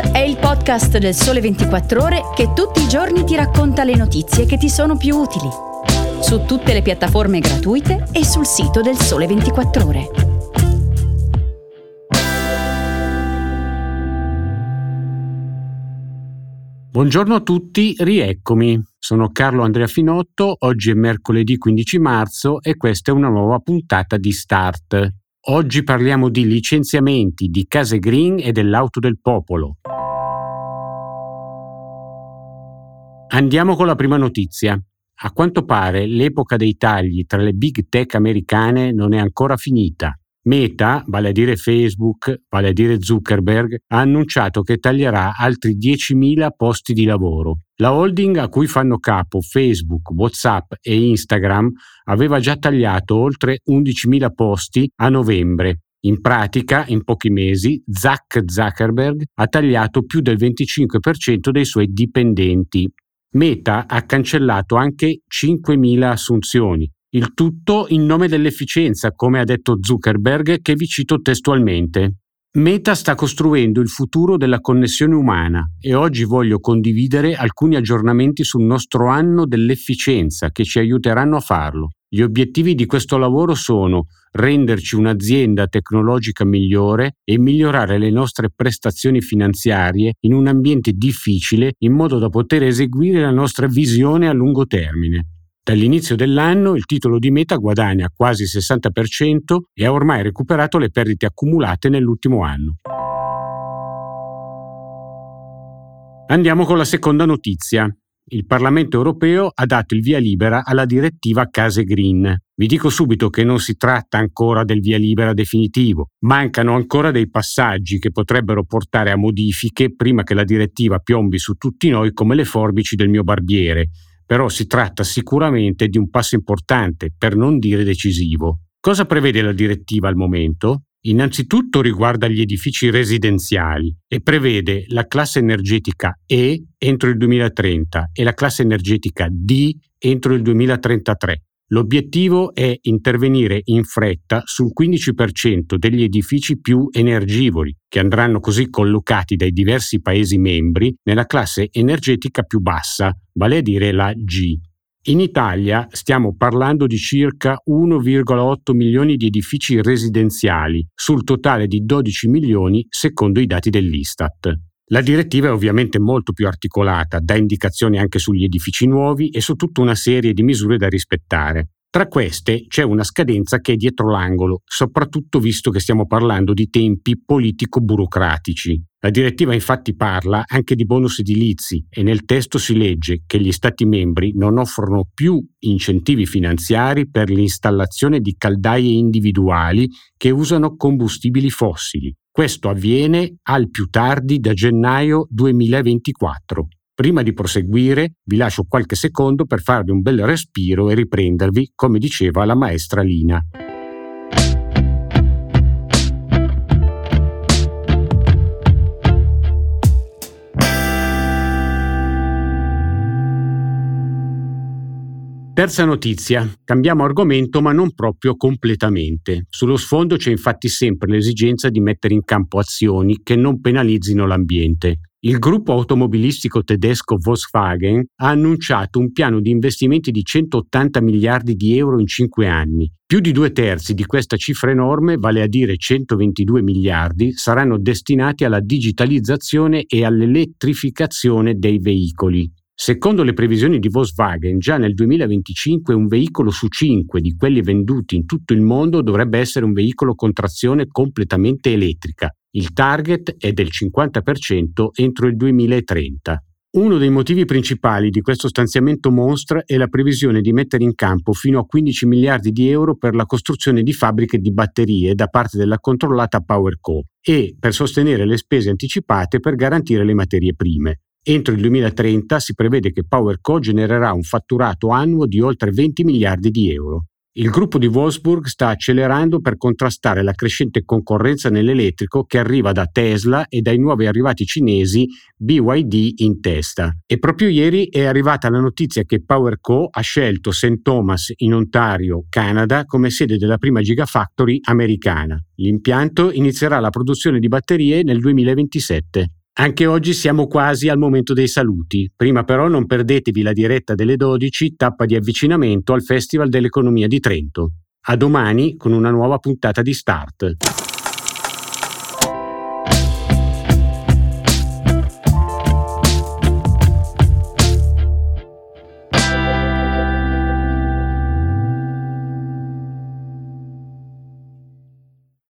È il podcast del Sole 24 Ore che tutti i giorni ti racconta le notizie che ti sono più utili. Su tutte le piattaforme gratuite e sul sito del Sole 24 Ore. Buongiorno a tutti, rieccomi. Sono Carlo Andrea Finotto, oggi è mercoledì 15 marzo e questa è una nuova puntata di Start. Oggi parliamo di licenziamenti, di case green e dell'auto del popolo. Andiamo con la prima notizia. A quanto pare l'epoca dei tagli tra le big tech americane non è ancora finita. Meta, vale a dire Facebook, vale a dire Zuckerberg, ha annunciato che taglierà altri 10.000 posti di lavoro. La holding a cui fanno capo Facebook, WhatsApp e Instagram aveva già tagliato oltre 11.000 posti a novembre. In pratica, in pochi mesi, Zuck Zuckerberg ha tagliato più del 25% dei suoi dipendenti. Meta ha cancellato anche 5.000 assunzioni, il tutto in nome dell'efficienza, come ha detto Zuckerberg, che vi cito testualmente. Meta sta costruendo il futuro della connessione umana e oggi voglio condividere alcuni aggiornamenti sul nostro anno dell'efficienza che ci aiuteranno a farlo. Gli obiettivi di questo lavoro sono renderci un'azienda tecnologica migliore e migliorare le nostre prestazioni finanziarie in un ambiente difficile in modo da poter eseguire la nostra visione a lungo termine. Dall'inizio dell'anno il titolo di Meta guadagna quasi il 60% e ha ormai recuperato le perdite accumulate nell'ultimo anno. Andiamo con la seconda notizia. Il Parlamento europeo ha dato il via libera alla direttiva Case Green. Vi dico subito che non si tratta ancora del via libera definitivo, mancano ancora dei passaggi che potrebbero portare a modifiche prima che la direttiva piombi su tutti noi come le forbici del mio barbiere, però si tratta sicuramente di un passo importante, per non dire decisivo. Cosa prevede la direttiva al momento? Innanzitutto riguarda gli edifici residenziali e prevede la classe energetica E entro il 2030 e la classe energetica D entro il 2033. L'obiettivo è intervenire in fretta sul 15% degli edifici più energivori, che andranno così collocati dai diversi Paesi membri nella classe energetica più bassa, vale a dire la G. In Italia stiamo parlando di circa 1,8 milioni di edifici residenziali, sul totale di 12 milioni secondo i dati dell'Istat. La direttiva è ovviamente molto più articolata, dà indicazioni anche sugli edifici nuovi e su tutta una serie di misure da rispettare. Tra queste c'è una scadenza che è dietro l'angolo, soprattutto visto che stiamo parlando di tempi politico-burocratici. La direttiva infatti parla anche di bonus edilizi e nel testo si legge che gli Stati membri non offrono più incentivi finanziari per l'installazione di caldaie individuali che usano combustibili fossili. Questo avviene al più tardi da gennaio 2024. Prima di proseguire vi lascio qualche secondo per farvi un bel respiro e riprendervi, come diceva la maestra Lina. Terza notizia. Cambiamo argomento ma non proprio completamente. Sullo sfondo c'è infatti sempre l'esigenza di mettere in campo azioni che non penalizzino l'ambiente. Il gruppo automobilistico tedesco Volkswagen ha annunciato un piano di investimenti di 180 miliardi di euro in cinque anni. Più di due terzi di questa cifra enorme, vale a dire 122 miliardi, saranno destinati alla digitalizzazione e all'elettrificazione dei veicoli. Secondo le previsioni di Volkswagen, già nel 2025 un veicolo su cinque di quelli venduti in tutto il mondo dovrebbe essere un veicolo con trazione completamente elettrica. Il target è del 50% entro il 2030. Uno dei motivi principali di questo stanziamento monstra è la previsione di mettere in campo fino a 15 miliardi di euro per la costruzione di fabbriche di batterie da parte della controllata PowerCo e per sostenere le spese anticipate per garantire le materie prime. Entro il 2030 si prevede che PowerCo genererà un fatturato annuo di oltre 20 miliardi di euro. Il gruppo di Wolfsburg sta accelerando per contrastare la crescente concorrenza nell'elettrico che arriva da Tesla e dai nuovi arrivati cinesi BYD in testa. E proprio ieri è arrivata la notizia che PowerCo ha scelto St. Thomas in Ontario, Canada, come sede della prima Gigafactory americana. L'impianto inizierà la produzione di batterie nel 2027. Anche oggi siamo quasi al momento dei saluti. Prima però non perdetevi la diretta delle 12, tappa di avvicinamento al Festival dell'Economia di Trento. A domani con una nuova puntata di Start.